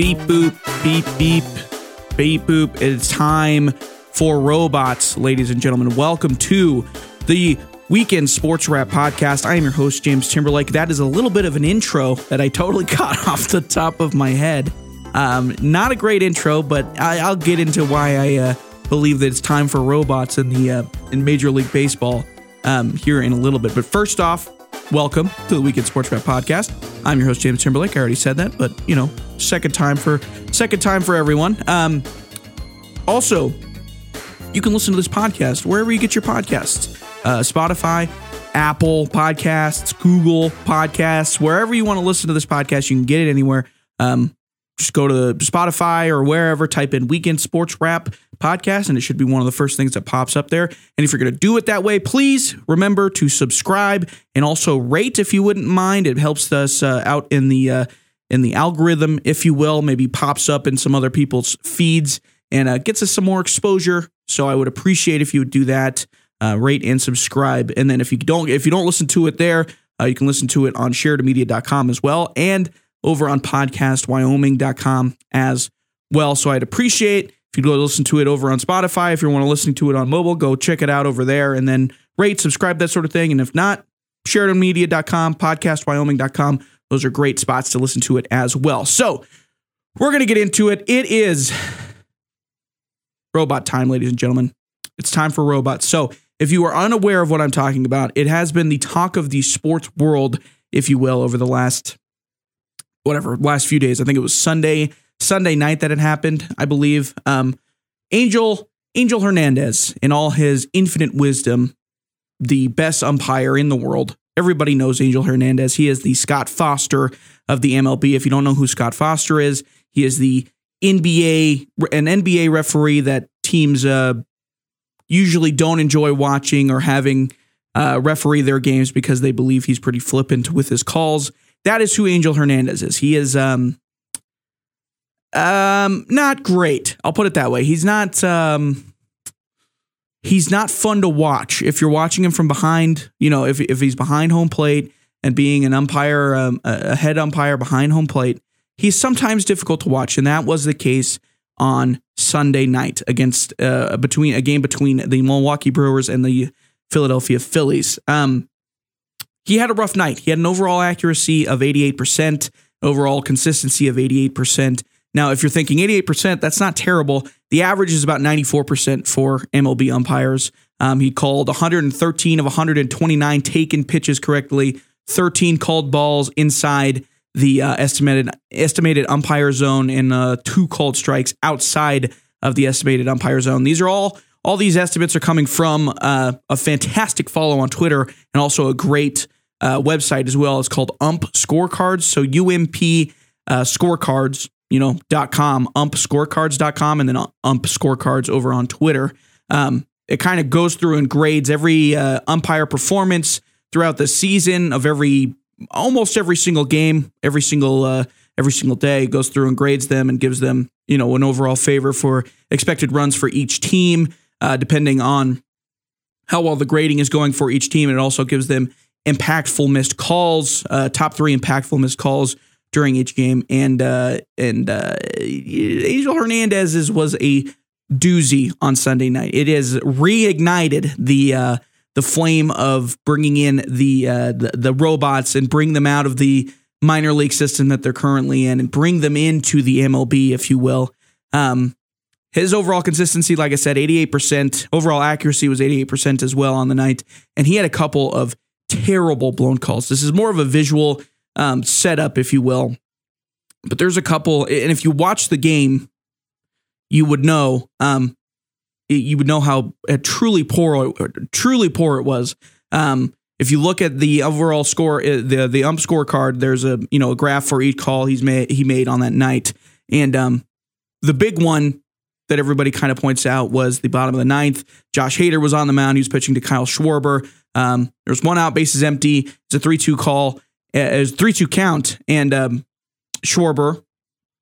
Beep boop, beep beep, beep boop. It's time for robots, ladies and gentlemen. Welcome to the Weekend Sports Wrap Podcast. I am your host, James Timberlake. That is a little bit of an intro that I totally got off the top of my head. Um, not a great intro, but I, will get into why I uh, believe that it's time for robots in the uh, in Major League Baseball um, here in a little bit. But first off, welcome to the Weekend Sports Wrap Podcast. I'm your host, James Timberlake. I already said that, but you know, second time for second time for everyone. Um, also, you can listen to this podcast wherever you get your podcasts. Uh, Spotify, Apple Podcasts, Google Podcasts, wherever you want to listen to this podcast, you can get it anywhere. Um, just go to Spotify or wherever, type in Weekend Sports Wrap Podcast, and it should be one of the first things that pops up there. And if you're going to do it that way, please remember to subscribe and also rate if you wouldn't mind. It helps us uh, out in the uh, in the algorithm, if you will. Maybe pops up in some other people's feeds and uh, gets us some more exposure. So I would appreciate if you would do that. Uh, rate and subscribe, and then if you don't if you don't listen to it there, uh, you can listen to it on sheridanmedia.com as well, and over on podcastwyoming.com as well. So I'd appreciate if you go listen to it over on Spotify. If you want to listen to it on mobile, go check it out over there and then rate, subscribe, that sort of thing. And if not, SheridanMedia.com, podcastwyoming.com. Those are great spots to listen to it as well. So we're going to get into it. It is robot time, ladies and gentlemen. It's time for robots. So if you are unaware of what I'm talking about, it has been the talk of the sports world, if you will, over the last whatever last few days. I think it was Sunday Sunday night that it happened, I believe. Um, Angel Angel Hernandez, in all his infinite wisdom, the best umpire in the world. Everybody knows Angel Hernandez. He is the Scott Foster of the MLB. If you don't know who Scott Foster is, he is the NBA an NBA referee that teams uh, usually don't enjoy watching or having uh, referee their games because they believe he's pretty flippant with his calls that is who Angel Hernandez is. He is um um not great. I'll put it that way. He's not um he's not fun to watch if you're watching him from behind. You know, if if he's behind home plate and being an umpire, um, a head umpire behind home plate, he's sometimes difficult to watch, and that was the case on Sunday night against uh, between a game between the Milwaukee Brewers and the Philadelphia Phillies. Um, he had a rough night. He had an overall accuracy of 88%, overall consistency of 88%. Now, if you're thinking 88%, that's not terrible. The average is about 94% for MLB umpires. Um, he called 113 of 129 taken pitches correctly, 13 called balls inside the uh, estimated estimated umpire zone, and uh, two called strikes outside of the estimated umpire zone. These are all all these estimates are coming from uh, a fantastic follow on Twitter and also a great uh, website as well. It's called Ump Scorecards. So UMP uh, Scorecards, you know, dot com, umpscorecards.com, and then Ump Scorecards over on Twitter. Um, it kind of goes through and grades every uh, umpire performance throughout the season of every almost every single game, every single uh, every single day. Goes through and grades them and gives them you know an overall favor for expected runs for each team, uh, depending on how well the grading is going for each team. And it also gives them impactful missed calls, uh, top three impactful missed calls during each game, and uh, and uh, Angel Hernandez's was a doozy on Sunday night. It has reignited the uh, the flame of bringing in the, uh, the the robots and bring them out of the minor league system that they're currently in and bring them into the MLB, if you will. Um, his overall consistency, like I said, 88%. Overall accuracy was 88% as well on the night. And he had a couple of terrible blown calls. This is more of a visual um, setup, if you will. But there's a couple, and if you watch the game, you would know. Um, you would know how truly poor, truly poor it was. Um, if you look at the overall score, uh, the the ump scorecard, there's a you know a graph for each call he's made he made on that night, and um, the big one that everybody kind of points out was the bottom of the ninth. Josh Hader was on the mound. He was pitching to Kyle Schwarber. Um, there's one out, bases empty. It's a 3 2 call, uh, it's 3 2 count. And um, Schwarber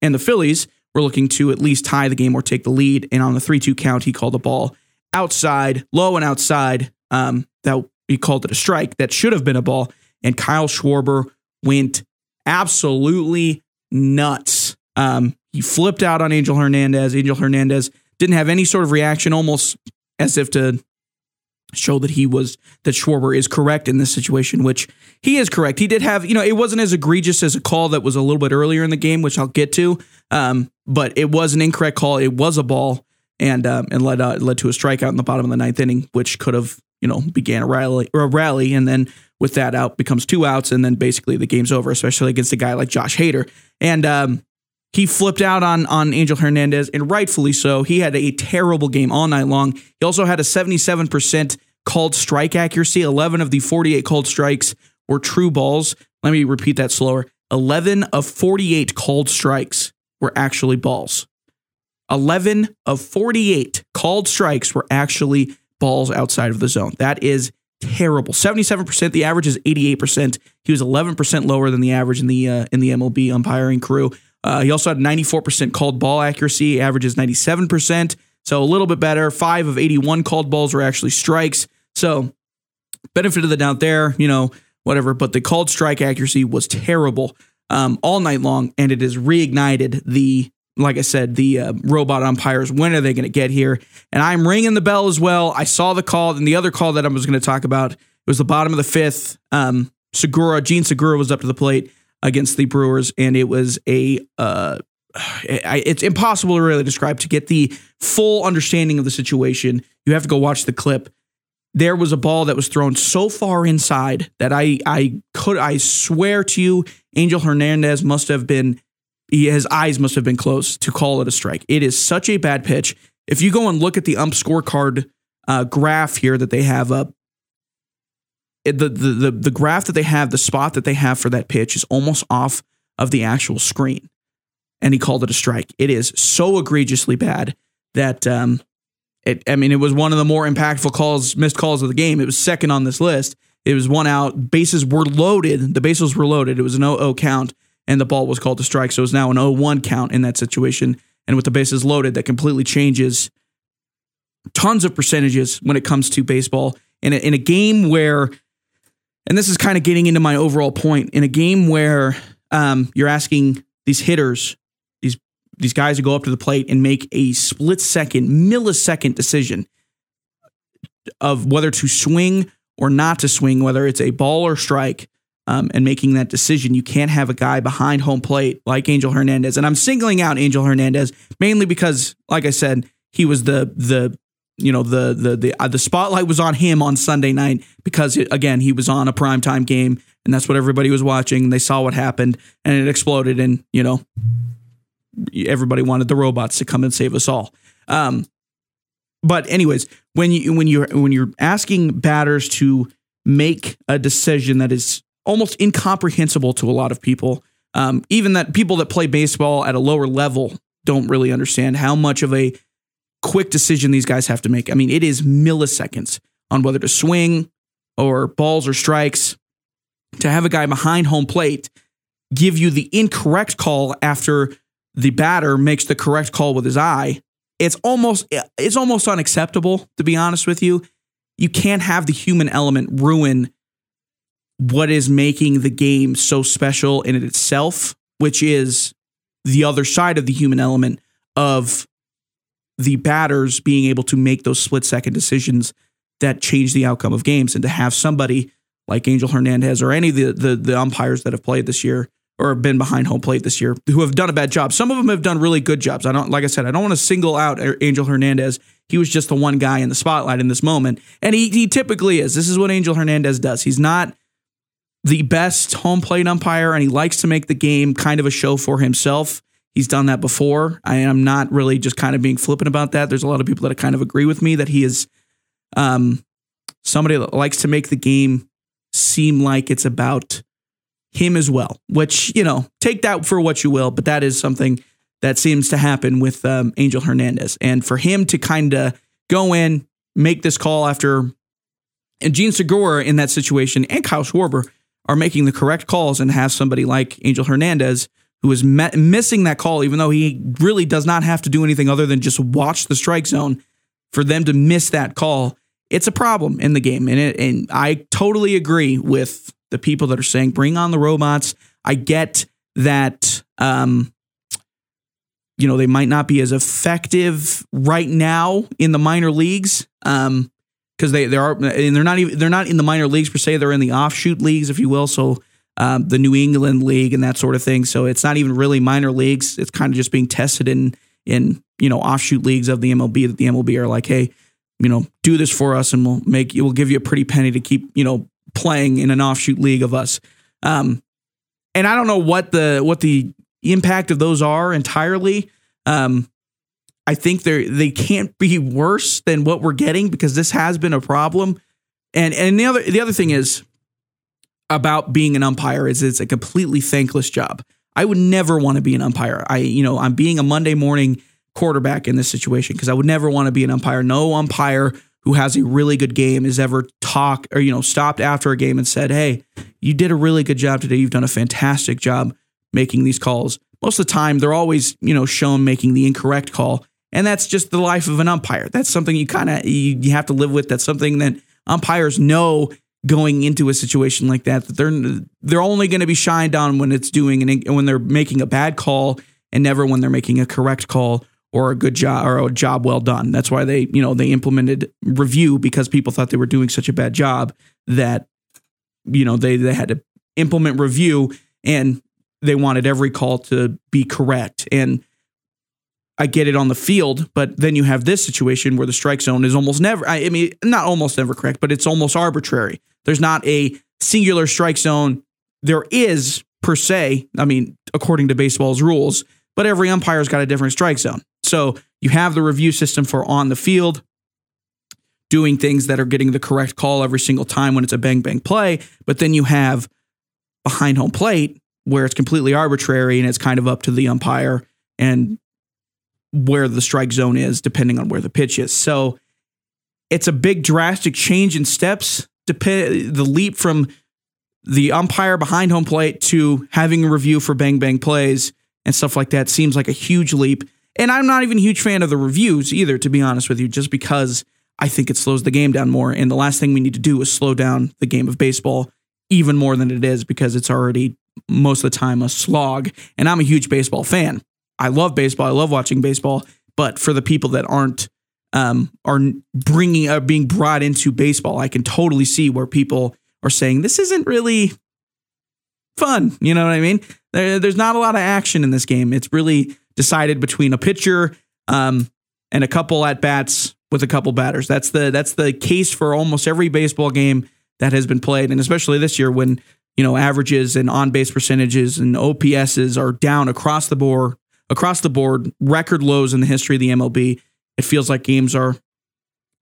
and the Phillies were looking to at least tie the game or take the lead. And on the 3 2 count, he called the ball outside, low and outside. Um, that he called it a strike that should have been a ball. And Kyle Schwarber went absolutely nuts. Um, he flipped out on Angel Hernandez. Angel Hernandez didn't have any sort of reaction, almost as if to show that he was that Schwarber is correct in this situation, which he is correct. He did have, you know, it wasn't as egregious as a call that was a little bit earlier in the game, which I'll get to. Um, but it was an incorrect call. It was a ball, and um, and led uh, led to a strikeout in the bottom of the ninth inning, which could have you know began a rally or a rally, and then with that out becomes two outs, and then basically the game's over, especially against a guy like Josh Hader. And um, he flipped out on on Angel Hernandez, and rightfully so. He had a terrible game all night long. He also had a 77% called strike accuracy. 11 of the 48 called strikes were true balls. Let me repeat that slower. 11 of 48 called strikes were actually balls. 11 of 48 called strikes were actually balls outside of the zone. That is terrible. 77%, the average is 88%. He was 11% lower than the average in the uh, in the MLB umpiring crew. Uh, he also had 94% called ball accuracy, averages 97%. So a little bit better. Five of 81 called balls were actually strikes. So benefit of the doubt there, you know, whatever. But the called strike accuracy was terrible um, all night long, and it has reignited the, like I said, the uh, robot umpires. When are they going to get here? And I'm ringing the bell as well. I saw the call, and the other call that I was going to talk about was the bottom of the fifth. Um, Segura, Jean Segura was up to the plate against the Brewers, and it was a uh, it's impossible to really describe. To get the full understanding of the situation, you have to go watch the clip. There was a ball that was thrown so far inside that I I could I swear to you, Angel Hernandez must have been his eyes must have been closed to call it a strike. It is such a bad pitch. If you go and look at the ump scorecard uh, graph here that they have up, the, the the the graph that they have, the spot that they have for that pitch is almost off of the actual screen, and he called it a strike. It is so egregiously bad that um, it. I mean, it was one of the more impactful calls, missed calls of the game. It was second on this list. It was one out. Bases were loaded. The bases were loaded. It was an 0-0 count, and the ball was called a strike. So it was now an 0-1 count in that situation. And with the bases loaded, that completely changes tons of percentages when it comes to baseball. In a, in a game where and this is kind of getting into my overall point in a game where um, you're asking these hitters, these these guys to go up to the plate and make a split second, millisecond decision of whether to swing or not to swing, whether it's a ball or strike, um, and making that decision. You can't have a guy behind home plate like Angel Hernandez, and I'm singling out Angel Hernandez mainly because, like I said, he was the the you know the the the uh, the spotlight was on him on Sunday night because it, again he was on a primetime game and that's what everybody was watching. They saw what happened and it exploded and you know everybody wanted the robots to come and save us all. Um, but anyways, when you when you when you're asking batters to make a decision that is almost incomprehensible to a lot of people, um, even that people that play baseball at a lower level don't really understand how much of a quick decision these guys have to make. I mean, it is milliseconds on whether to swing or balls or strikes. To have a guy behind home plate give you the incorrect call after the batter makes the correct call with his eye, it's almost it's almost unacceptable to be honest with you. You can't have the human element ruin what is making the game so special in it itself, which is the other side of the human element of the batters being able to make those split second decisions that change the outcome of games and to have somebody like Angel Hernandez or any of the, the, the umpires that have played this year or have been behind home plate this year who have done a bad job. Some of them have done really good jobs. I don't like I said, I don't want to single out Angel Hernandez. He was just the one guy in the spotlight in this moment. And he he typically is. This is what Angel Hernandez does. He's not the best home plate umpire and he likes to make the game kind of a show for himself. He's done that before. I am not really just kind of being flippant about that. There's a lot of people that kind of agree with me that he is um, somebody that likes to make the game seem like it's about him as well, which, you know, take that for what you will, but that is something that seems to happen with um, Angel Hernandez. And for him to kind of go in, make this call after, and Jean Segura in that situation and Kyle Schwarber are making the correct calls and have somebody like Angel Hernandez who is missing that call, even though he really does not have to do anything other than just watch the strike zone. For them to miss that call, it's a problem in the game, and it, and I totally agree with the people that are saying bring on the robots. I get that um, you know, they might not be as effective right now in the minor leagues. Um, because they, they are and they're not even they're not in the minor leagues per se, they're in the offshoot leagues, if you will. So um, the New England League and that sort of thing. So it's not even really minor leagues. It's kind of just being tested in in you know offshoot leagues of the MLB that the MLB are like, hey, you know, do this for us, and we'll make we'll give you a pretty penny to keep you know playing in an offshoot league of us. Um, and I don't know what the what the impact of those are entirely. Um, I think they they can't be worse than what we're getting because this has been a problem. And and the other the other thing is about being an umpire is it's a completely thankless job. I would never want to be an umpire. I you know I'm being a Monday morning quarterback in this situation because I would never want to be an umpire. No umpire who has a really good game has ever talked or you know stopped after a game and said, "Hey, you did a really good job today. You've done a fantastic job making these calls." Most of the time, they're always you know shown making the incorrect call, and that's just the life of an umpire. That's something you kind of you, you have to live with. That's something that umpires know going into a situation like that that they're they're only going to be shined on when it's doing and when they're making a bad call and never when they're making a correct call or a good job or a job well done. That's why they, you know, they implemented review because people thought they were doing such a bad job that you know, they they had to implement review and they wanted every call to be correct. And I get it on the field, but then you have this situation where the strike zone is almost never I mean, not almost never correct, but it's almost arbitrary. There's not a singular strike zone. There is per se, I mean, according to baseball's rules, but every umpire's got a different strike zone. So you have the review system for on the field, doing things that are getting the correct call every single time when it's a bang bang play. But then you have behind home plate where it's completely arbitrary and it's kind of up to the umpire and where the strike zone is, depending on where the pitch is. So it's a big drastic change in steps. Dep- the leap from the umpire behind home plate to having a review for bang bang plays and stuff like that seems like a huge leap. And I'm not even a huge fan of the reviews either, to be honest with you, just because I think it slows the game down more. And the last thing we need to do is slow down the game of baseball even more than it is because it's already most of the time a slog. And I'm a huge baseball fan. I love baseball. I love watching baseball. But for the people that aren't um, are bringing uh, being brought into baseball, I can totally see where people are saying this isn't really fun. You know what I mean? There, there's not a lot of action in this game. It's really decided between a pitcher um, and a couple at bats with a couple batters. That's the that's the case for almost every baseball game that has been played, and especially this year when you know averages and on base percentages and OPSs are down across the board, across the board, record lows in the history of the MLB. It feels like games are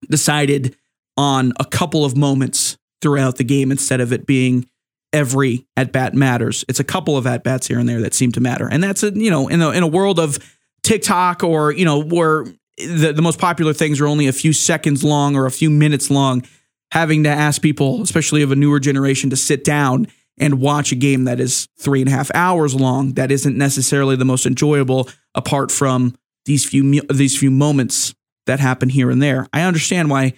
decided on a couple of moments throughout the game instead of it being every at bat matters. It's a couple of at bats here and there that seem to matter, and that's a you know in a in a world of TikTok or you know where the the most popular things are only a few seconds long or a few minutes long. Having to ask people, especially of a newer generation, to sit down and watch a game that is three and a half hours long, that isn't necessarily the most enjoyable, apart from these few these few moments that happen here and there. I understand why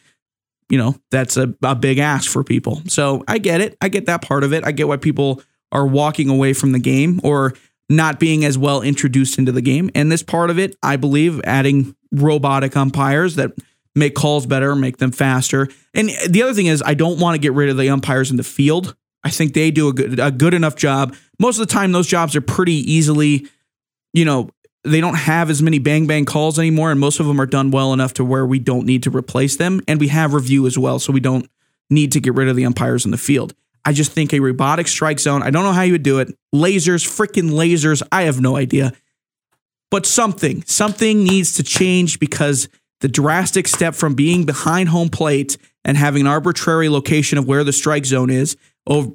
you know, that's a, a big ask for people. So I get it. I get that part of it. I get why people are walking away from the game or not being as well introduced into the game. And this part of it, I believe, adding robotic umpires that make calls better, make them faster. And the other thing is, I don't want to get rid of the umpires in the field. I think they do a good, a good enough job. Most of the time, those jobs are pretty easily, you know, they don't have as many bang bang calls anymore, and most of them are done well enough to where we don't need to replace them. And we have review as well, so we don't need to get rid of the umpires in the field. I just think a robotic strike zone, I don't know how you would do it. Lasers, freaking lasers, I have no idea. But something, something needs to change because the drastic step from being behind home plate and having an arbitrary location of where the strike zone is,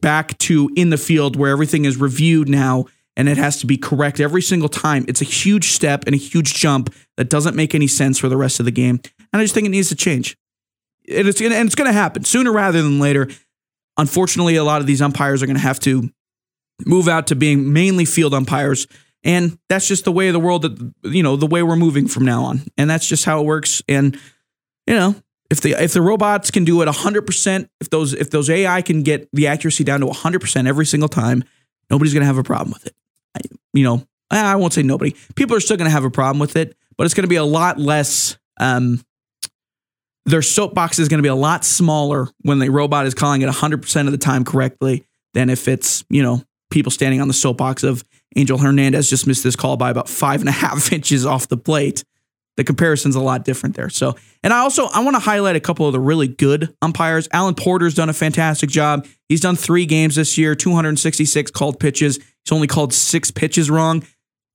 back to in the field where everything is reviewed now and it has to be correct every single time. It's a huge step and a huge jump that doesn't make any sense for the rest of the game. And I just think it needs to change. And it's and it's going to happen sooner rather than later. Unfortunately, a lot of these umpires are going to have to move out to being mainly field umpires. And that's just the way of the world that, you know, the way we're moving from now on. And that's just how it works. And, you know, if the if the robots can do it 100%, if those if those AI can get the accuracy down to 100% every single time, nobody's going to have a problem with it you know, I won't say nobody. People are still going to have a problem with it, but it's going to be a lot less. Um, their soapbox is going to be a lot smaller when the robot is calling it 100% of the time correctly than if it's, you know, people standing on the soapbox of Angel Hernandez just missed this call by about five and a half inches off the plate. The comparison's a lot different there. So, and I also I want to highlight a couple of the really good umpires. Alan Porter's done a fantastic job. He's done three games this year, 266 called pitches. He's only called six pitches wrong,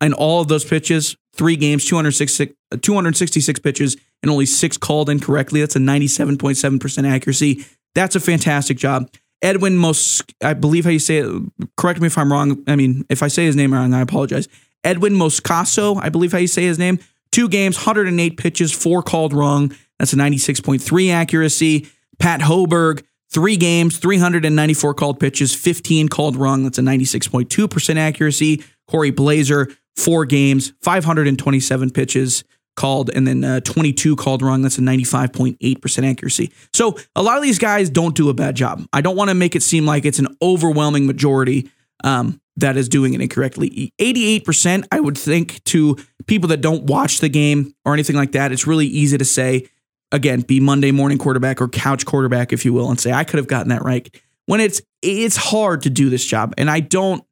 and all of those pitches, three games, 266, uh, 266 pitches, and only six called incorrectly. That's a 97.7% accuracy. That's a fantastic job. Edwin Mos, I believe how you say it. Correct me if I'm wrong. I mean, if I say his name wrong, I apologize. Edwin Moscoso, I believe how you say his name. Two games, 108 pitches, four called wrong. That's a 96.3 accuracy. Pat Hoberg, three games, 394 called pitches, 15 called wrong. That's a 96.2% accuracy. Cory Blaser, four games, 527 pitches, called and then uh, 22 called wrong. That's a 95.8% accuracy. So a lot of these guys don't do a bad job. I don't want to make it seem like it's an overwhelming majority um, that is doing it incorrectly. 88%, I would think, to people that don't watch the game or anything like that, it's really easy to say, again, be Monday morning quarterback or couch quarterback, if you will, and say, I could have gotten that right. When it's it's hard to do this job. And I don't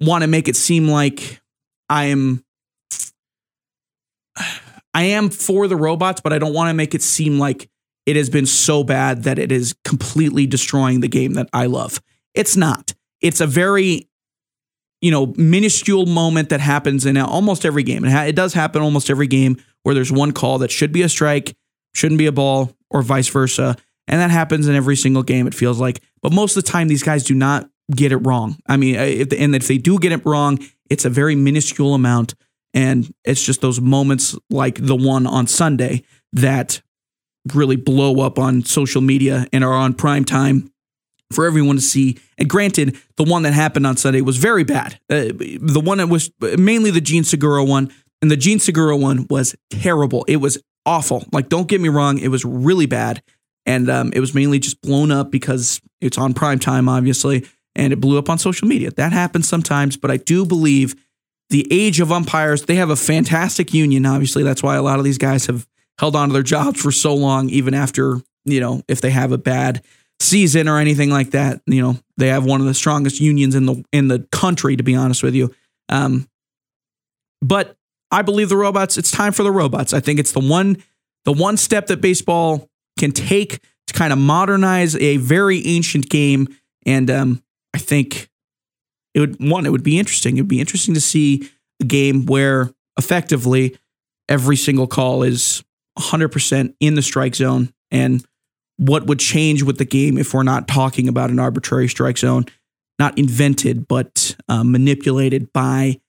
want to make it seem like I am I am for the robots, but I don't want to make it seem like it has been so bad that it is completely destroying the game that I love. It's not. It's a very, you know, minuscule moment that happens in almost every game. It, ha- it does happen almost every game where there's one call that should be a strike, shouldn't be a ball, or vice versa. And that happens in every single game, it feels like. But most of the time, these guys do not get it wrong. I mean, if, and if they do get it wrong, it's a very minuscule amount. And it's just those moments like the one on Sunday that really blow up on social media and are on prime time for everyone to see. And granted, the one that happened on Sunday was very bad. Uh, the one that was mainly the Jean Segura one, and the Jean Segura one was terrible. It was awful. Like, don't get me wrong, it was really bad. And um, it was mainly just blown up because it's on prime time, obviously, and it blew up on social media. That happens sometimes, but I do believe the age of umpires, they have a fantastic union. Obviously, that's why a lot of these guys have held on to their jobs for so long, even after, you know, if they have a bad season or anything like that. You know, they have one of the strongest unions in the in the country, to be honest with you. Um, but I believe the robots. It's time for the robots. I think it's the one the one step that baseball can take to kind of modernize a very ancient game. And um, I think it would one it would be interesting. It would be interesting to see a game where effectively every single call is 100% in the strike zone and what would change with the game if we're not talking about an arbitrary strike zone, not invented, but uh, manipulated by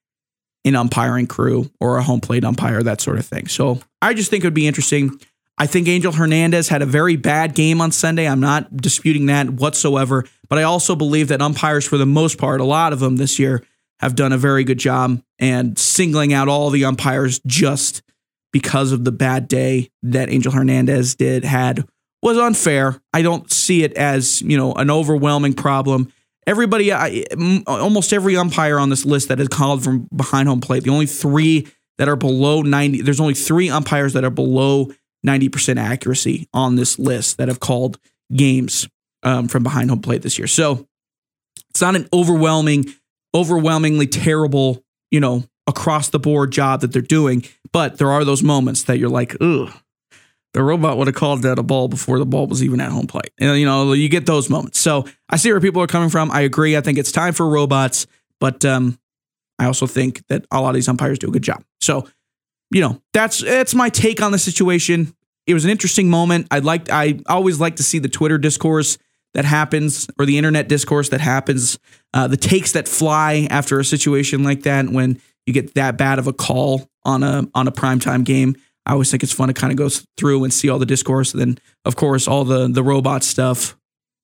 an umpiring crew or a home plate umpire, that sort of thing. So I just think it would be interesting. I think Angel Hernandez had a very bad game on Sunday. I'm not disputing that whatsoever. But I also believe that umpires, for the most part, a lot of them this year, have done a very good job and singling out all the umpires just because of the bad day that Angel Hernandez did had was unfair. I don't see it as, you know, an overwhelming problem. Everybody, almost every umpire on this list that is called from behind home plate, the only three that are below 90, there's only three umpires that are below 90% accuracy on this list that have called games um, from behind home plate this year. So it's not an overwhelming, overwhelmingly terrible, you know, across the board job that they're doing, but there are those moments that you're like, ugh, the robot would have called that a ball before the ball was even at home plate. And, you know, you get those moments. So I see where people are coming from. I agree. I think it's time for robots, but um, I also think that a lot of these umpires do a good job. So, you know, that's that's my take on the situation. It was an interesting moment. I like I always like to see the Twitter discourse that happens or the internet discourse that happens, uh, the takes that fly after a situation like that when you get that bad of a call on a on a primetime game. I always think it's fun to kind of go through and see all the discourse. And then, of course, all the the robot stuff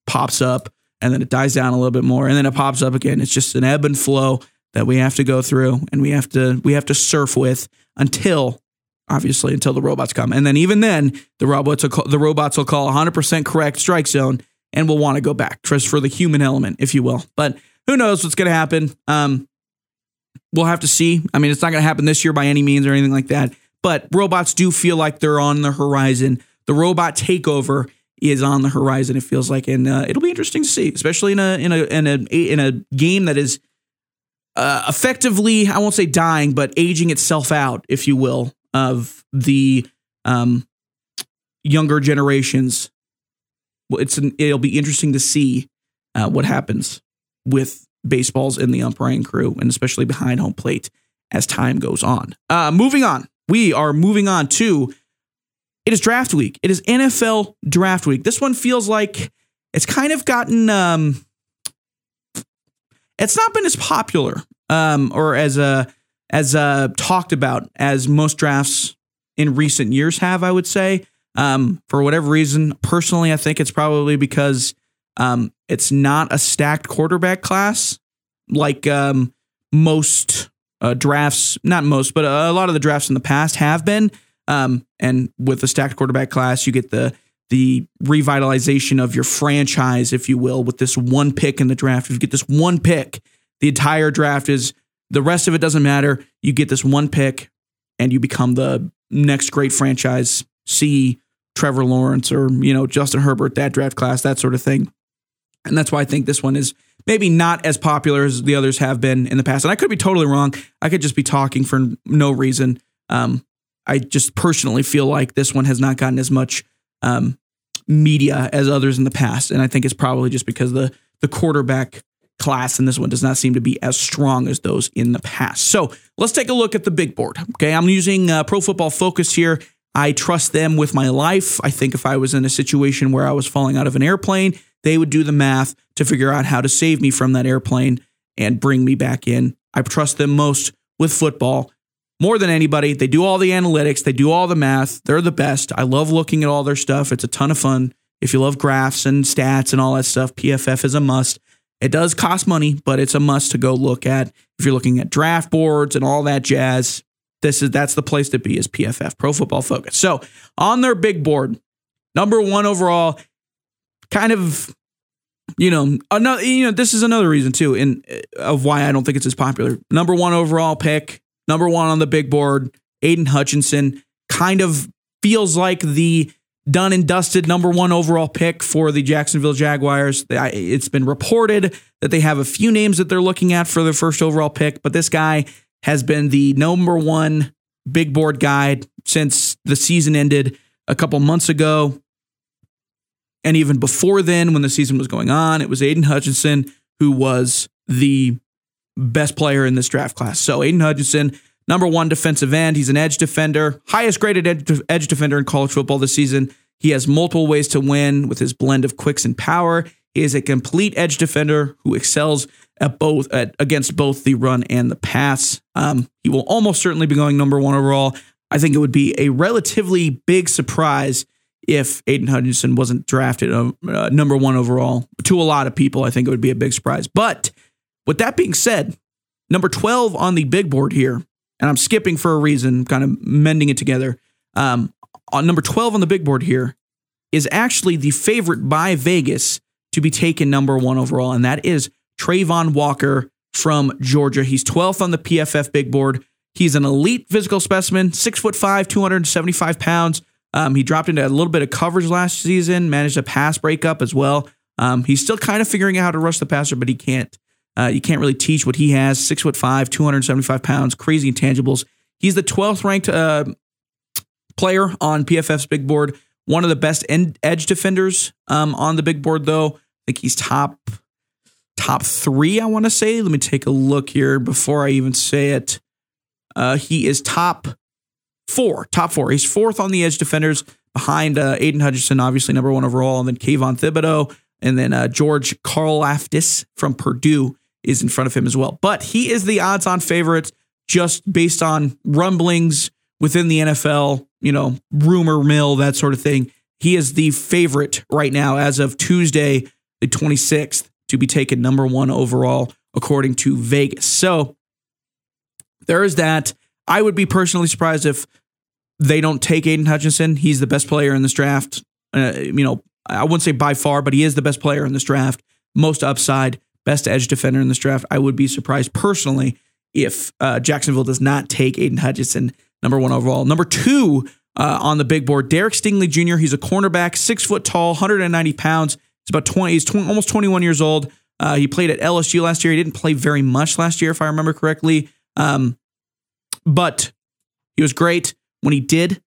pops up, and then it dies down a little bit more, and then it pops up again. It's just an ebb and flow that we have to go through, and we have to we have to surf with until, obviously, until the robots come. And then even then, the robots will call, the robots will call 100% correct strike zone, and we'll want to go back just for the human element, if you will. But who knows what's going to happen? Um, we'll have to see. I mean, it's not going to happen this year by any means or anything like that. But robots do feel like they're on the horizon. The robot takeover is on the horizon. It feels like, and uh, it'll be interesting to see, especially in a in a in a in a game that is uh, effectively, I won't say dying, but aging itself out, if you will, of the um, younger generations. It's an, it'll be interesting to see uh, what happens with baseballs in the umpiring crew, and especially behind home plate as time goes on. Uh, moving on, we are moving on to it is draft week. It is NFL draft week. This one feels like it's kind of gotten um, it's not been as popular um, or as uh, as uh, talked about as most drafts in recent years have. I would say um, for whatever reason. Personally, I think it's probably because um, it's not a stacked quarterback class like um, most uh, drafts. Not most, but a, lot of the drafts in the past have been. Um, and with a stacked quarterback class, you get the the revitalization of your franchise, if you will, with this one pick in the draft. If you get this one pick, the entire draft is the rest of it doesn't matter. You get this one pick and you become the next great franchise. See Trevor Lawrence or, you know, Justin Herbert, that draft class, that sort of thing. And that's why I think this one is maybe not as popular as the others have been in the past. And I could be totally wrong. I could just be talking for no reason. Um, I just personally feel like this one has not gotten as much um, media as others in the past, and I think it's probably just because the the quarterback class in this one does not seem to be as strong as those in the past. So let's take a look at the big board. Okay, I'm using uh, Pro Football Focus here. I trust them with my life. I think if I was in a situation where I was falling out of an airplane, they would do the math to figure out how to save me from that airplane and bring me back in. I trust them most with football more than anybody. They do all the analytics, they do all the math. They're the best. I love looking at all their stuff. It's a ton of fun. If you love graphs and stats and all that stuff, PFF is a must. It does cost money, but it's a must to go look at. If you're looking at draft boards and all that jazz, this is that's the place to be is PFF, Pro Football Focus. So, on their big board, number 1 overall, kind of you know, another you know, this is another reason too in eh, of why I don't think it's as popular. Number 1 overall pick, number one on the big board, Aidan Hutchinson, kind of feels like the done and dusted number one overall pick for the Jacksonville Jaguars. It's been reported that they have a few names that they're looking at for their first overall pick, but this guy has been the number one big board guy since the season ended a couple months ago. And even before then, when the season was going on, it was Aidan Hutchinson who was the best player in this draft class. So Aidan Hutchinson, number one defensive end. He's an edge defender, highest graded edge defender in college football this season. He has multiple ways to win with his blend of quicks and power. He is a complete edge defender who excels at both at, against both the run and the pass. Um, he will almost certainly be going number one overall. I think it would be a relatively big surprise if Aidan Hutchinson wasn't drafted uh, uh, number one overall. To a lot of people, I think it would be a big surprise. But with that being said, number 12 on the big board here, and I'm skipping for a reason, kind of mending it together. Um, on number 12 on the big board here is actually the favorite by Vegas to be taken number one overall, and that is Travon Walker from Georgia. He's 12th on the PFF big board. He's an elite physical specimen, six foot five, 275 pounds. Um, he dropped into a little bit of coverage last season, managed a pass breakup as well. Um, he's still kind of figuring out how to rush the passer, but he can't uh, you can't really teach what he has. Six foot five, 275 pounds, crazy intangibles. He's the 12th ranked uh, player on PFF's big board. One of the best end, edge defenders um, on the big board, though. I think he's top top three. I want to say. Let me take a look here before I even say it. Uh, he is top four. Top four. He's fourth on the edge defenders behind uh, Aidan Hutchinson, obviously number one overall, and then Kayvon Thibodeaux, and then uh, George Karlaftis from Purdue is in front of him as well. But he is the odds on favorite just based on rumblings within the NFL, you know, rumor mill, that sort of thing. He is the favorite right now as of Tuesday, the 26th, to be taken number one overall, according to Vegas. So there is that. I would be personally surprised if they don't take Aidan Hutchinson. He's the best player in this draft. Uh, you know, I wouldn't say by far, but he is the best player in this draft, most upside best edge defender in this draft. I would be surprised personally if uh, Jacksonville does not take Aidan Hutchinson, number one overall. Number two uh, on the big board, Derek Stingley Jr. He's a cornerback, six foot tall, 190 pounds. He's about 20. He's 20, almost 21 years old. Uh, he played at LSU last year. He didn't play very much last year, if I remember correctly. Um, but he was great when he did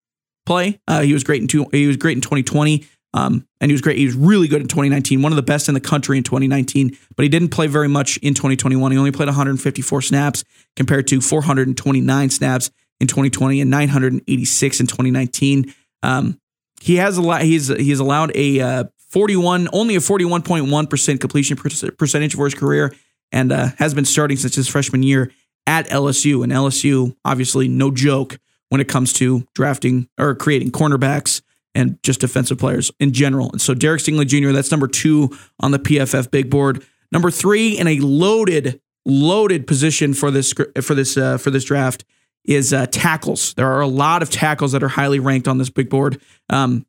play. Uh, he was great in two, he was great in 2020. Um, and he was great. He was really good in 2019, one of the best in the country in 2019, but he didn't play very much in 2021. He only played 154 snaps compared to 429 snaps in 2020 and 986 in 2019. Um, he has a lot, he's, he's allowed a uh, 41, only a 41.1% completion percentage for his career and uh, has been starting since his freshman year at LSU. And LSU, obviously, no joke when it comes to drafting or creating cornerbacks and just defensive players in general. And so Derek Stingley Jr., that's number two on the PFF big board. Number three in a loaded, loaded position for this for this uh, for this draft is uh, tackles. There are a lot of tackles that are highly ranked on this big board. Um,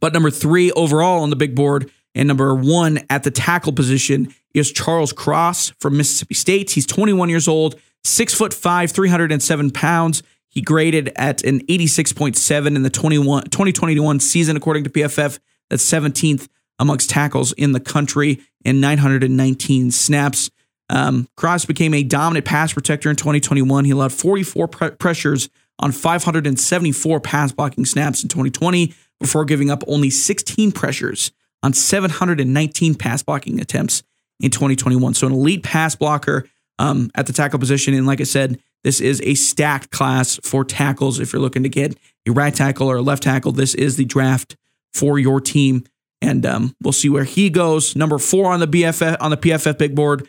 but number three overall on the big board and number one at the tackle position is Charles Cross from Mississippi State. He's 21 years old, six foot five, 307 pounds. He graded at an 86.7 in the 21, 2021 season, according to PFF. That's 17th amongst tackles in the country in 919 snaps. Um, Cross became a dominant pass protector in 2021. He allowed 44 pre- pressures on 574 pass blocking snaps in 2020 before giving up only 16 pressures on 719 pass blocking attempts in 2021. So, an elite pass blocker um, at the tackle position. And like I said, this is a stacked class for tackles. If you're looking to get a right tackle or a left tackle, this is the draft for your team. And um, we'll see where he goes. Number four on the BFF on the PFF big board,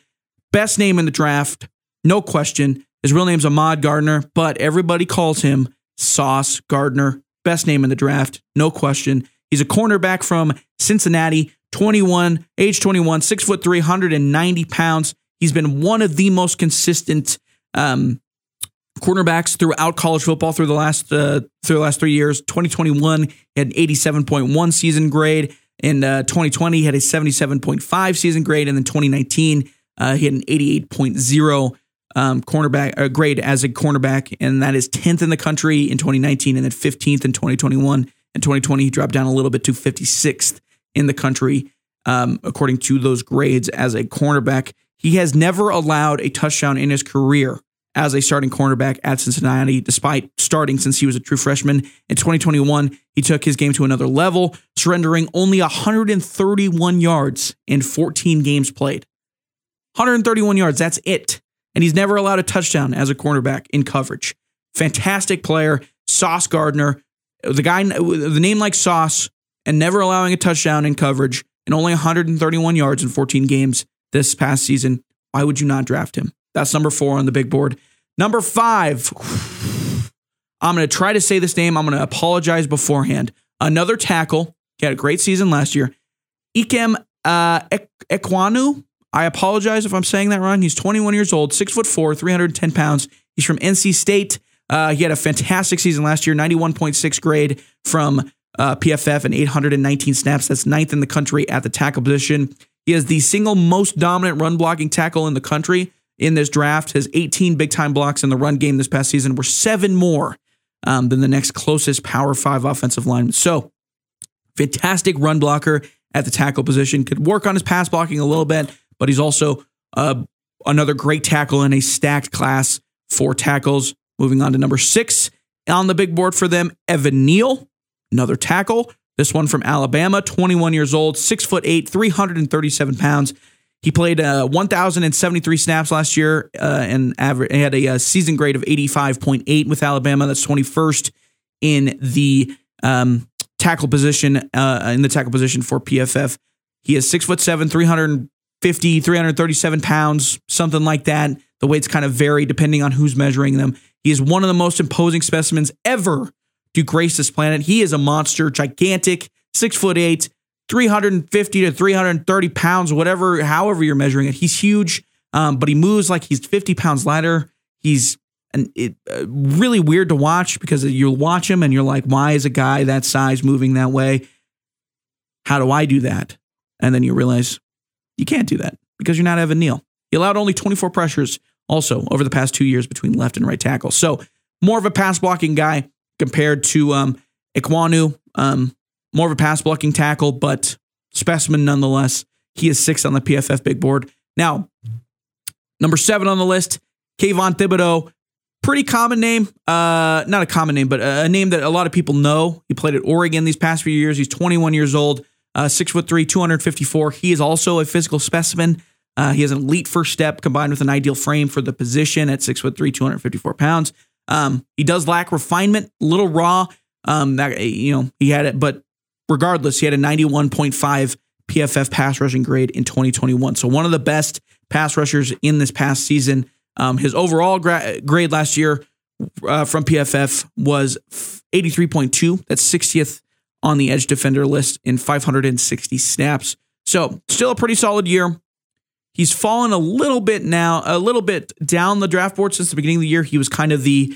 best name in the draft, no question. His real name's Ahmad Gardner, but everybody calls him Sauce Gardner. Best name in the draft, no question. He's a cornerback from Cincinnati, 21, age 21, six foot three, 190 pounds. He's been one of the most consistent um, cornerbacks throughout college football through the last uh, through the last three years. 2021 he had an 87.1 season grade. In uh, 2020, he had a 77.5 season grade, and then 2019 uh, he had an 88.0 um, cornerback uh, grade as a cornerback, and that is 10th in the country in 2019, and then 15th in 2021. In 2020, he dropped down a little bit to 56th in the country, um, according to those grades as a cornerback. He has never allowed a touchdown in his career as a starting cornerback at Cincinnati, despite starting since he was a true freshman. In 2021, he took his game to another level, surrendering only 131 yards in 14 games played. 131 yards, that's it. And he's never allowed a touchdown as a cornerback in coverage. Fantastic player, Sauce Gardner, the guy, the name like Sauce, and never allowing a touchdown in coverage and only 131 yards in 14 games this past season. Why would you not draft him? That's number four on the big board. Number five, I'm going to try to say this name. I'm going to apologize beforehand. Another tackle. He had a great season last year. Ikem uh, Ekwonu. I apologize if I'm saying that wrong. He's 21 years old, six foot four, 310 pounds. He's from NC State. Uh, he had a fantastic season last year, 91.6 grade from uh, PFF and 819 snaps. That's ninth in the country at the tackle position. He is the single most dominant run blocking tackle in the country in this draft. His 18 big time blocks in the run game this past season were seven more um, than the next closest Power Five offensive lineman. So, fantastic run blocker at the tackle position. Could work on his pass blocking a little bit, but he's also uh, another great tackle in a stacked class Four tackles. Moving on to number six on the big board for them, Evan Neal, another tackle. This one from Alabama, 21 years old, six foot eight, 337 pounds. He played uh, 1,073 snaps last year uh, and average, had a, a, uh, season grade of 85.8 with Alabama. That's 21st in the um, tackle position uh, in the tackle position for PFF. He is six foot seven, 350, 337 pounds, something like that. The weights kind of vary depending on who's measuring them. He is one of the most imposing specimens ever to grace this planet. He is a monster, gigantic, six foot eight, 350 to 330 pounds, whatever, however you're measuring it. He's huge, um, but he moves like he's 50 pounds lighter. He's an, it, uh, really weird to watch because you'll watch him and you're like, why is a guy that size moving that way? How do I do that? And then you realize you can't do that because you're not Evan Neal. He allowed only 24 pressures also over the past two years between left and right tackle. So more of a pass blocking guy compared to um, Ekwonu. Um, more of a pass blocking tackle, but specimen nonetheless. He is sixth on the PFF big board. Now, number seven on the list, Kayvon Thibodeaux. Pretty common name. Uh, not a common name, but a name that a lot of people know. He played at Oregon these past few years. He's 21 years old, uh, six foot three, 254. He is also a physical specimen. Uh, he has an elite first step combined with an ideal frame for the position at six foot three, 254 pounds. Um, he does lack refinement, a little raw. Um, that you know he had it, but regardless, he had a 91.5 PFF pass rushing grade in 2021. So one of the best pass rushers in this past season. Um, his overall gra- grade last year uh, from PFF was 83.2. That's 60th on the edge defender list in 560 snaps. So still a pretty solid year. He's fallen a little bit now, a little bit down the draft board since the beginning of the year. He was kind of the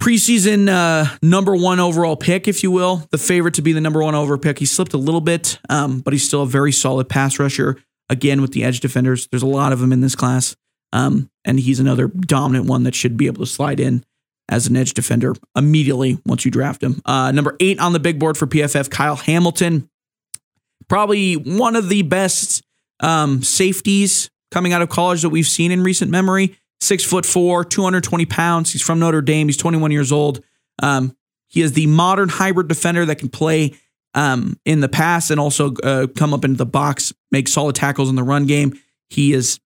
preseason uh, number one overall pick, if you will, the favorite to be the number one overall pick. He slipped a little bit, um, but he's still a very solid pass rusher. Again, with the edge defenders, there's a lot of them in this class, um, and he's another dominant one that should be able to slide in as an edge defender immediately once you draft him. Uh, number eight on the big board for PFF, Kyle Hamilton, probably one of the best um, safeties coming out of college that we've seen in recent memory. Six foot four, 220 pounds. He's from Notre Dame. He's 21 years old. Um, he is the modern hybrid defender that can play um, in the pass and also uh, come up into the box, make solid tackles in the run game. He is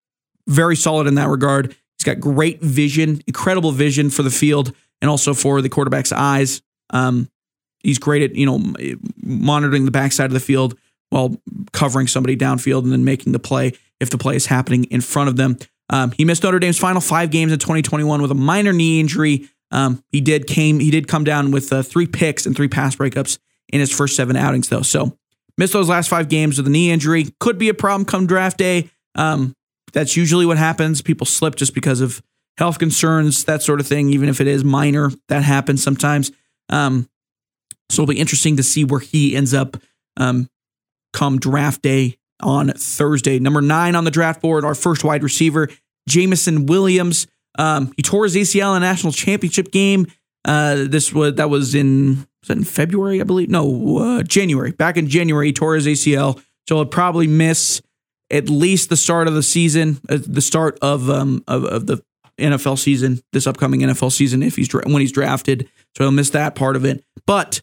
very solid in that regard. He's got great vision, incredible vision for the field and also for the quarterback's eyes. Um, he's great at you know monitoring the backside of the field while covering somebody downfield and then making the play if the play is happening in front of them. Um, he missed Notre Dame's final five games in 2021 with a minor knee injury. Um, he did came he did come down with uh, three picks and three pass breakups in his first seven outings though. So missed those last five games with a knee injury. Could be a problem come draft day. Um, that's usually what happens. People slip just because of health concerns, that sort of thing. Even if it is minor, that happens sometimes. Um, so it'll be interesting to see where he ends up um, come draft day on Thursday. Number nine on the draft board, our first wide receiver, Jameson Williams. Um, he tore his ACL in a national championship game. Uh, this was that was in was that in February, I believe. No, uh, January. Back in January, he tore his ACL, so he'll probably miss at least the start of the season, uh, the start of um of, of the NFL season, this upcoming NFL season, if he's when he's drafted. So he'll miss that part of it. But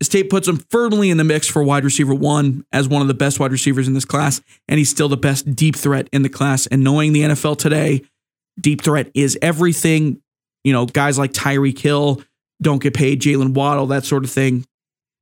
State puts him firmly in the mix for wide receiver one as one of the best wide receivers in this class, and he's still the best deep threat in the class. And knowing the NFL today, deep threat is everything. You know, guys like Tyreek Hill don't get paid, Jaylen Waddle, that sort of thing.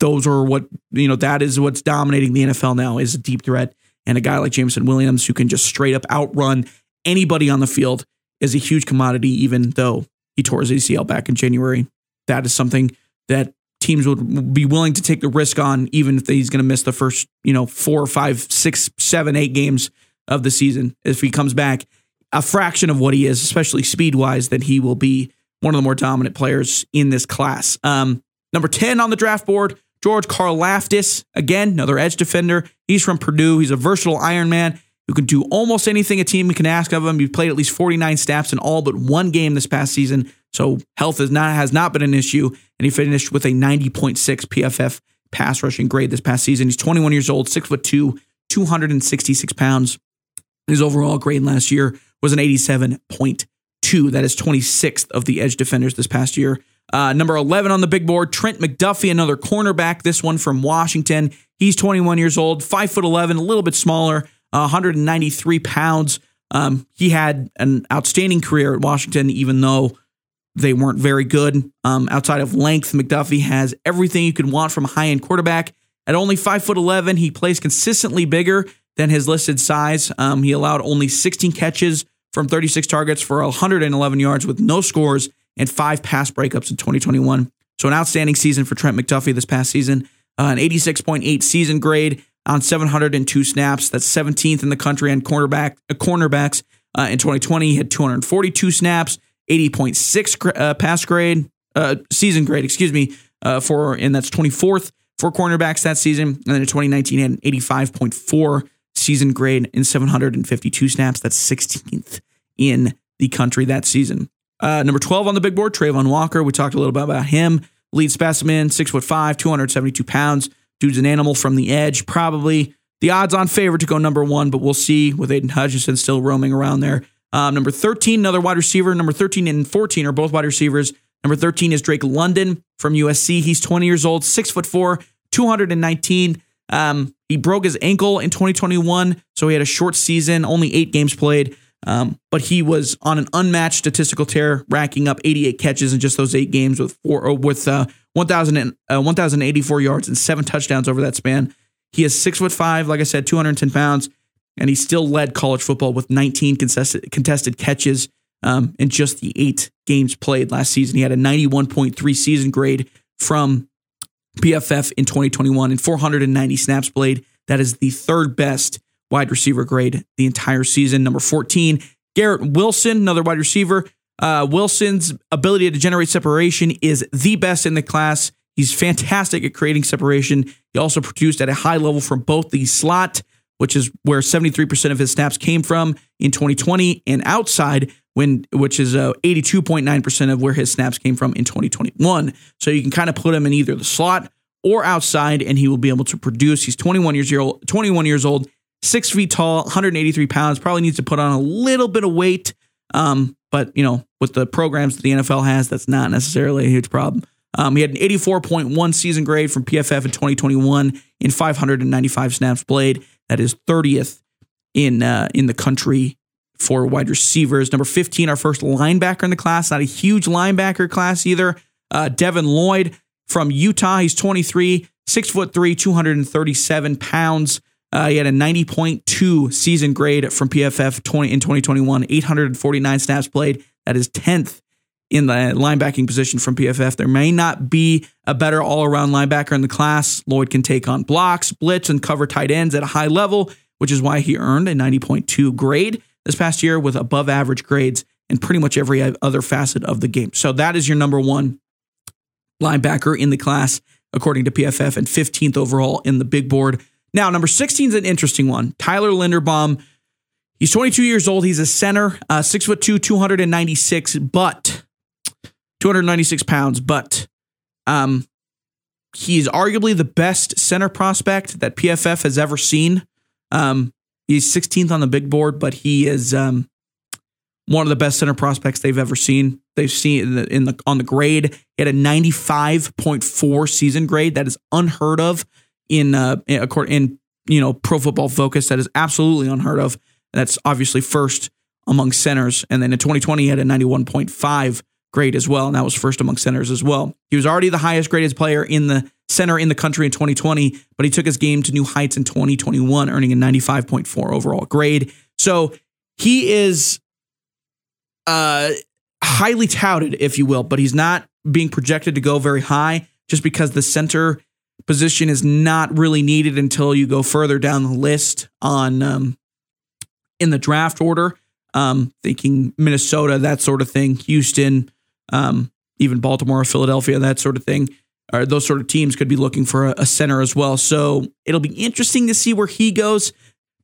Those are what you know. That is what's dominating the NFL now is a deep threat, and a guy like Jameson Williams who can just straight up outrun anybody on the field is a huge commodity. Even though he tore his ACL back in January, that is something that teams would be willing to take the risk on, even if he's going to miss the first, you know, four, five, six, seven, eight games of the season. If he comes back a fraction of what he is, especially speed wise, then he will be one of the more dominant players in this class. Um, number 10 on the draft board, George Karlaftis. Again, another edge defender. He's from Purdue. He's a versatile Iron Man who can do almost anything a team can ask of him. He played at least 49 snaps in all but one game this past season. So health is not has not been an issue, and he finished with a 90.6 PFF pass rushing grade this past season. He's 21 years old, six foot two, 266 pounds. His overall grade last year was an 87.2. That is 26th of the edge defenders this past year. Uh, number 11 on the big board, Trent McDuffie, another cornerback. This one from Washington. He's 21 years old, five foot 11, a little bit smaller, uh, 193 pounds. Um, he had an outstanding career at Washington, even though they weren't very good. Um, outside of length, McDuffie has everything you could want from a high end quarterback. At only five foot eleven, he plays consistently bigger than his listed size. Um, he allowed only 16 catches from 36 targets for 111 yards with no scores and five pass breakups in 2021. So an outstanding season for Trent McDuffie this past season. Uh, an 86.8 season grade on 702 snaps. That's 17th in the country on cornerback uh, cornerbacks. Uh, in 2020, he had 242 snaps. 80.6 uh, pass grade, uh, season grade, excuse me, uh, for, and that's 24th for cornerbacks that season. And then in 2019, he had an 85.4 season grade in 752 snaps. That's 16th in the country that season. Uh, number 12 on the big board, Travon Walker. We talked a little bit about him. Lead specimen, six foot five, 272 pounds. Dude's an animal from the edge. Probably the odds on favorite to go number one, but we'll see with Aidan Hutchinson still roaming around there. Um, number 13, another wide receiver. Number 13 and 14 are both wide receivers. Number 13 is Drake London from USC. He's 20 years old, six foot four, 219. Um, he broke his ankle in 2021, so he had a short season, only eight games played. Um, but he was on an unmatched statistical tear, racking up 88 catches in just those eight games with four uh, with uh, 1,000 uh, 1,084 yards and seven touchdowns over that span. He is six foot five, like I said, 210 pounds, and he still led college football with 19 contested, contested catches um, in just the eight games played last season. He had a 91.3 season grade from PFF in 2021 and 490 snaps played. That is the third best wide receiver grade the entire season. Number 14, Garrett Wilson, another wide receiver. Uh, Wilson's ability to generate separation is the best in the class. He's fantastic at creating separation. He also produced at a high level from both the slot, which is where 73% of his snaps came from in 2020, and outside, when which is uh, 82.9% of where his snaps came from in 2021. So you can kind of put him in either the slot or outside, and he will be able to produce. He's 21 years old. 21 years old six feet tall, 183 pounds, probably needs to put on a little bit of weight. Um, but you know, with the programs that the NFL has, that's not necessarily a huge problem. Um, he had an 84.1 season grade from PFF in 2021 in 595 snaps played. That is 30th in uh, in the country for wide receivers. Number 15, our first linebacker in the class. Not a huge linebacker class either. Uh, Devin Lloyd from Utah. He's 23, six foot three, 237 pounds. Uh, he had a 90.2 season grade from PFF 20 in 2021, 849 snaps played. That is 10th in the linebacking position from PFF. There may not be a better all around linebacker in the class. Lloyd can take on blocks, blitz, and cover tight ends at a high level, which is why he earned a 90.2 grade this past year with above average grades in pretty much every other facet of the game. So that is your number one linebacker in the class, according to PFF, and 15th overall in the big board. Now, number 16 is an interesting one. Tyler Linderbaum. He's 22 years old. He's a center, uh, six foot two, 296, but 296 pounds. But um, he's arguably the best center prospect that PFF has ever seen. Um, he's 16th on the big board, but he is um, one of the best center prospects they've ever seen. They've seen in the, in the on the grade. He had a 95.4 season grade. That is unheard of in uh in you know Pro Football Focus that is absolutely unheard of. That's obviously first among centers, and then in 2020 he had a 91.5 grade as well, and that was first among centers as well. He was already the highest graded player in the center in the country in 2020, but he took his game to new heights in 2021, earning a 95.4 overall grade. So he is uh, highly touted, if you will, but he's not being projected to go very high just because the center position is not really needed until you go further down the list on um, in the draft order. Um, thinking Minnesota, that sort of thing, Houston, um, even Baltimore, Philadelphia, that sort of thing, or those sort of teams could be looking for a, a, center as well. So it'll be interesting to see where he goes.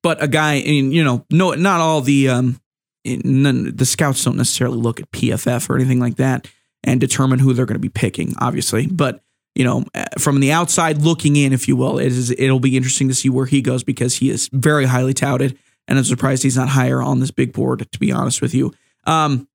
But a guy, you know, no, not all the um, none, the scouts don't necessarily look at PFF or anything like that and determine who they're going to be picking, obviously. But you know, uh, from the outside looking in, if you will, it is it'll be interesting to see where he goes because he is very highly touted, and I'm surprised he's not higher on this big board. To be honest with you, um,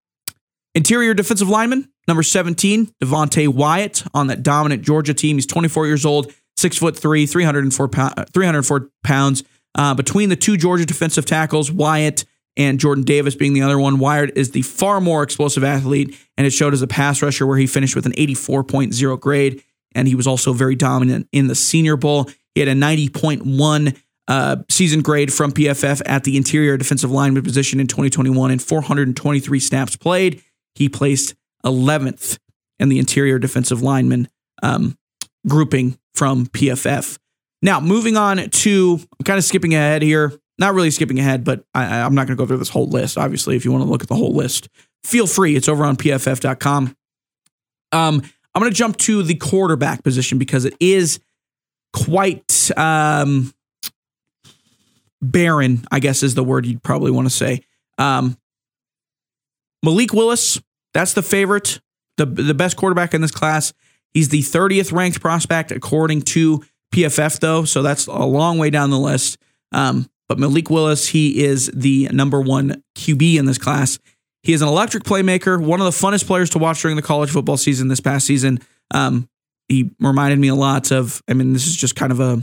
interior defensive lineman number 17, Devonte Wyatt on that dominant Georgia team. He's 24 years old, six foot three, 304 pound, 304 pounds. Uh, between the two Georgia defensive tackles, Wyatt and Jordan Davis being the other one. Wyatt is the far more explosive athlete, and it showed as a pass rusher where he finished with an 84.0 grade and he was also very dominant in the Senior Bowl. He had a 90.1 uh, season grade from PFF at the interior defensive lineman position in 2021 and 423 snaps played. He placed 11th in the interior defensive lineman um, grouping from PFF. Now, moving on to, I'm kind of skipping ahead here. Not really skipping ahead, but I, I'm not going to go through this whole list. Obviously, if you want to look at the whole list, feel free. It's over on pff.com. Um, I'm going to jump to the quarterback position because it is quite um, barren, I guess is the word you'd probably want to say. Um, Malik Willis, that's the favorite, the the best quarterback in this class. He's the 30th ranked prospect according to PFF, though, so that's a long way down the list. Um, but Malik Willis, he is the number one QB in this class. He is an electric playmaker, one of the funnest players to watch during the college football season this past season. Um, he reminded me a lot of, I mean, this is just kind of a,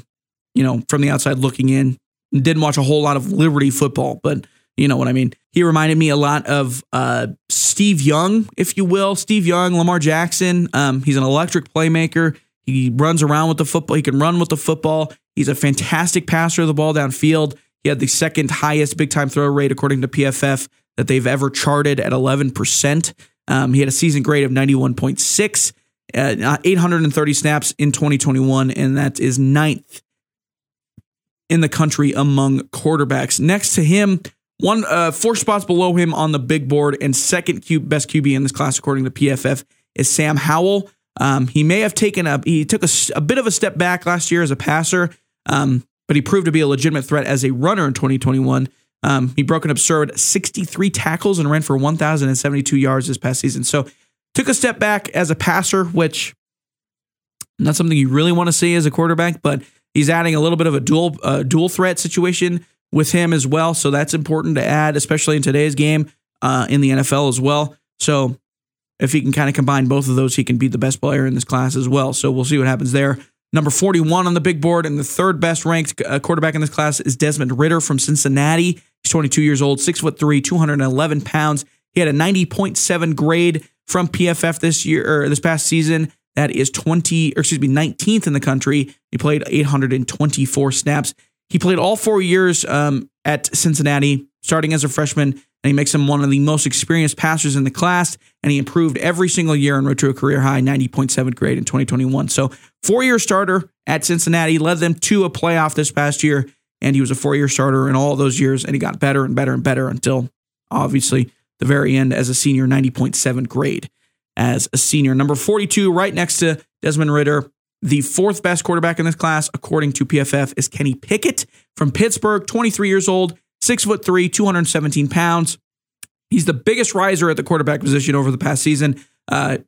you know, from the outside looking in. Didn't watch a whole lot of Liberty football, but you know what I mean. He reminded me a lot of uh, Steve Young, if you will. Steve Young, Lamar Jackson. Um, he's an electric playmaker. He runs around with the football. He can run with the football. He's a fantastic passer of the ball downfield. He had the second highest big time throw rate according to PFF that they've ever charted at 11%. Um, he had a season grade of 91.6, uh, 830 snaps in 2021, and that is ninth in the country among quarterbacks. Next to him, one uh, four spots below him on the big board, and second Q, best QB in this class according to PFF is Sam Howell. Um, he may have taken a he took a, a, bit of a step back last year as a passer, um, but he proved to be a legitimate threat as a runner in 2021. Um, he broke an absurd 63 tackles and ran for 1,072 yards this past season. So took a step back as a passer, which not something you really want to see as a quarterback, but he's adding a little bit of a dual uh, dual threat situation with him as well. So that's important to add, especially in today's game uh, in the NFL as well. So if he can kind of combine both of those, he can be the best player in this class as well. So we'll see what happens there. Number 41 on the big board and the third best ranked uh, quarterback in this class is Desmond Ridder from Cincinnati. He's 22 years old, six foot three, 211 pounds. He had a 90.7 grade from PFF this year or this past season. That is 20, or excuse me, 19th in the country. He played 824 snaps. He played all four years um, at Cincinnati, starting as a freshman, and he makes him one of the most experienced passers in the class. And he improved every single year and wrote to a career high 90.7 grade in 2021. So, four year starter at Cincinnati, led them to a playoff this past year. And he was a four year starter in all those years. And he got better and better and better until obviously the very end as a senior, 90.7 grade as a senior. Number 42, right next to Desmond Ridder. the fourth best quarterback in this class, according to PFF, is Kenny Pickett from Pittsburgh, 23 years old, six foot three, 217 pounds. He's the biggest riser at the quarterback position over the past season. Uh,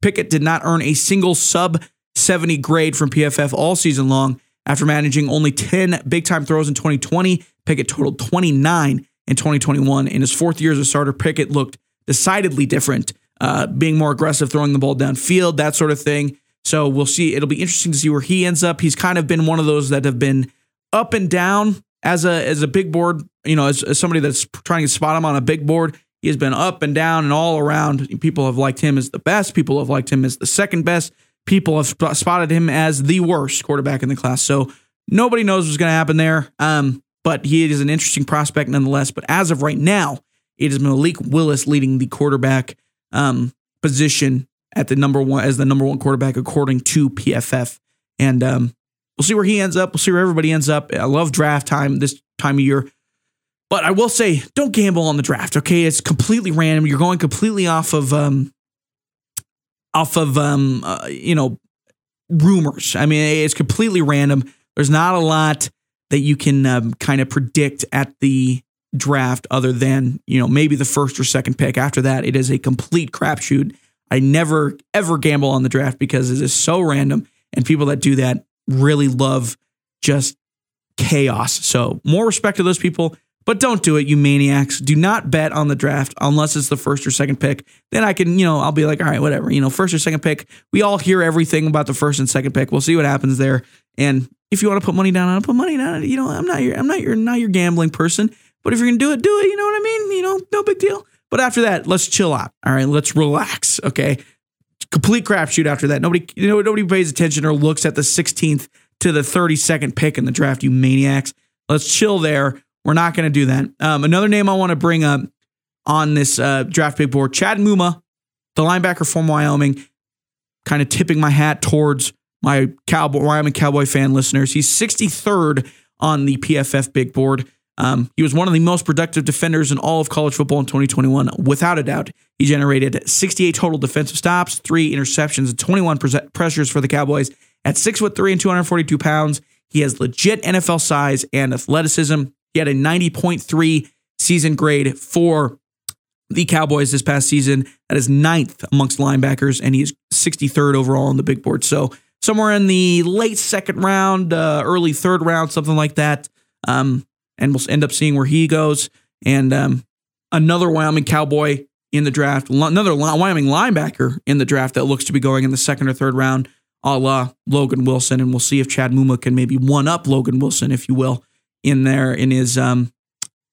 Pickett did not earn a single sub 70 grade from PFF all season long. After managing only 10 big time throws in 2020, Pickett totaled 29 in 2021. In his fourth year as a starter, Pickett looked decidedly different, uh, being more aggressive, throwing the ball downfield, that sort of thing. So we'll see. It'll be interesting to see where he ends up. He's kind of been one of those that have been up and down as a as a big board. You know, as, as somebody that's trying to spot him on a big board. He has been up and down and all around. People have liked him as the best. People have liked him as the second best. People have sp- spotted him as the worst quarterback in the class. So nobody knows what's going to happen there. Um, but he is an interesting prospect nonetheless. But as of right now, it is Malik Willis leading the quarterback um, position at the number one as the number one quarterback according to PFF. And um, we'll see where he ends up. We'll see where everybody ends up. I love draft time this time of year. But I will say, don't gamble on the draft. Okay, it's completely random. You're going completely off of um, off of um, uh, you know, rumors. I mean, it's completely random. There's not a lot that you can um, kind of predict at the draft, other than you know maybe the first or second pick. After that, it is a complete crapshoot. I never ever gamble on the draft because it is so random, and people that do that really love just chaos. So more respect to those people, but don't do it, you maniacs. Do not bet on the draft unless it's the first or second pick. Then I can, you know, I'll be like, all right, whatever. You know, first or second pick. We all hear everything about the first and second pick. We'll see what happens there. And if you want to put money down on it, put money down. You know, I'm not your, I'm not your, not your gambling person. But if you're gonna do it, do it. You know what I mean? You know, no big deal. But after that, let's chill out. All right, let's relax. Okay, complete crapshoot after that. Nobody, you know, nobody pays attention or looks at the 16th to the 32nd pick in the draft. You maniacs. Let's chill there. We're not going to do that. Um, another name I want to bring up on this uh, draft big board: Chad Muma, the linebacker from Wyoming. Kind of tipping my hat towards my Cowboy Wyoming Cowboy fan listeners. He's 63rd on the PFF big board. Um, he was one of the most productive defenders in all of college football in 2021, without a doubt. He generated 68 total defensive stops, three interceptions, and 21 pressures for the Cowboys. At six foot three and 242 pounds, he has legit NFL size and athleticism. He had a 90.3 season grade for the Cowboys this past season. That is ninth amongst linebackers, and he is 63rd overall on the big board. So somewhere in the late second round, uh, early third round, something like that. Um, and we'll end up seeing where he goes. And um, another Wyoming Cowboy in the draft, another Wyoming linebacker in the draft that looks to be going in the second or third round, a la Logan Wilson. And we'll see if Chad Muma can maybe one up Logan Wilson, if you will, in there in his um,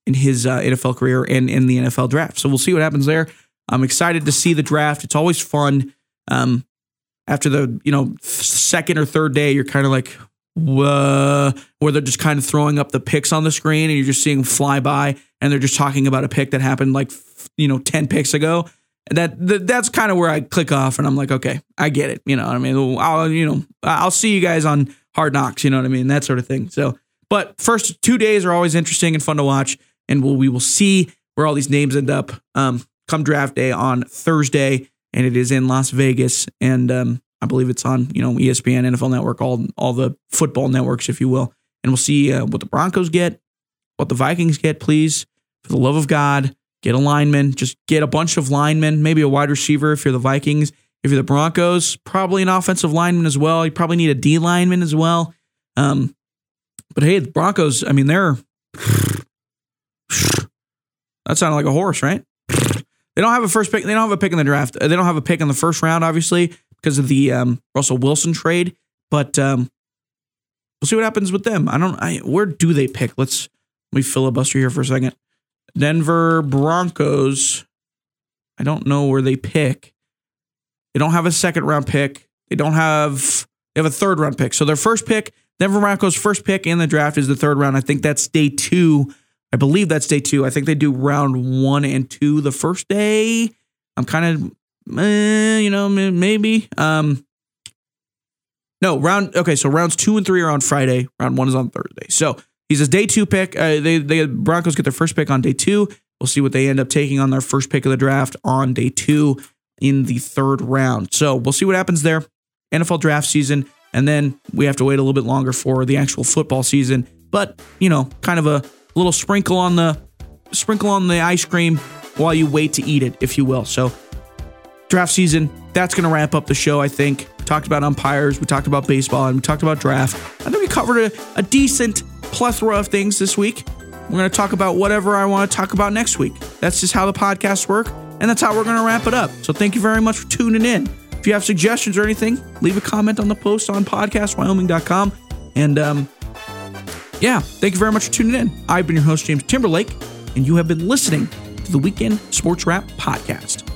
in his uh, NFL career and in the NFL draft. So we'll see what happens there. I'm excited to see the draft. It's always fun. Um, after the you know second or third day, you're kind of like, where they're just kind of throwing up the picks on the screen and you're just seeing fly by and they're just talking about a pick that happened like you know 10 picks ago. That, that that's kind of where I click off and I'm like okay I get it. You know I mean? I'll you know I'll see you guys on hard knocks you know what I mean? That sort of thing. So but first two days are always interesting and fun to watch and we'll, we will see where all these names end up. Um, come draft day on Thursday and it is in Las Vegas and um, I believe it's on you know ESPN, NFL Network, all all the football networks, if you will. And we'll see uh, what the Broncos get, what the Vikings get. Please, for the love of God, get a lineman. Just get a bunch of linemen, maybe a wide receiver if you're the Vikings. If you're the Broncos, probably an offensive lineman as well. You probably need a D lineman as well. Um, but hey, the Broncos, I mean, they're that sounded like a horse, right? They don't have a first pick. They don't have a pick in the draft. They don't have a pick in the first round, obviously because of the um, Russell Wilson trade. But um, we'll see what happens with them. I don't. I, where do they pick? Let's let me filibuster here for a second. Denver Broncos. I don't know where they pick. They don't have a second round pick. They don't have. They have a third round pick. So their first pick, Denver Broncos' first pick in the draft is the third round. I think that's day two. I believe that's day two. I think they do round one and two the first day. I'm kind of eh, you know, maybe. Um, no, round. Okay, so rounds two and three are on Friday. Round one is on Thursday. So he's a day two pick. Uh, they they Broncos get their first pick on day two. We'll see what they end up taking on their first pick of the draft on day two in the third round. So we'll see what happens there. NFL draft season, and then we have to wait a little bit longer for the actual football season. But you know, kind of a little sprinkle on the sprinkle on the ice cream while you wait to eat it, if you will. So draft season, that's going to wrap up the show, I think. We talked about umpires, we talked about baseball, and we talked about draft. I think we covered a, a decent plethora of things this week. We're going to talk about whatever I want to talk about next week. That's just how the podcasts work, and that's how we're going to wrap it up. So thank you very much for tuning in. If you have suggestions or anything, leave a comment on the post on podcastwyoming.com. And um, yeah, thank you very much for tuning in. I've been your host, James Timberlake, and you have been listening to the Weekend Sports Wrap Podcast.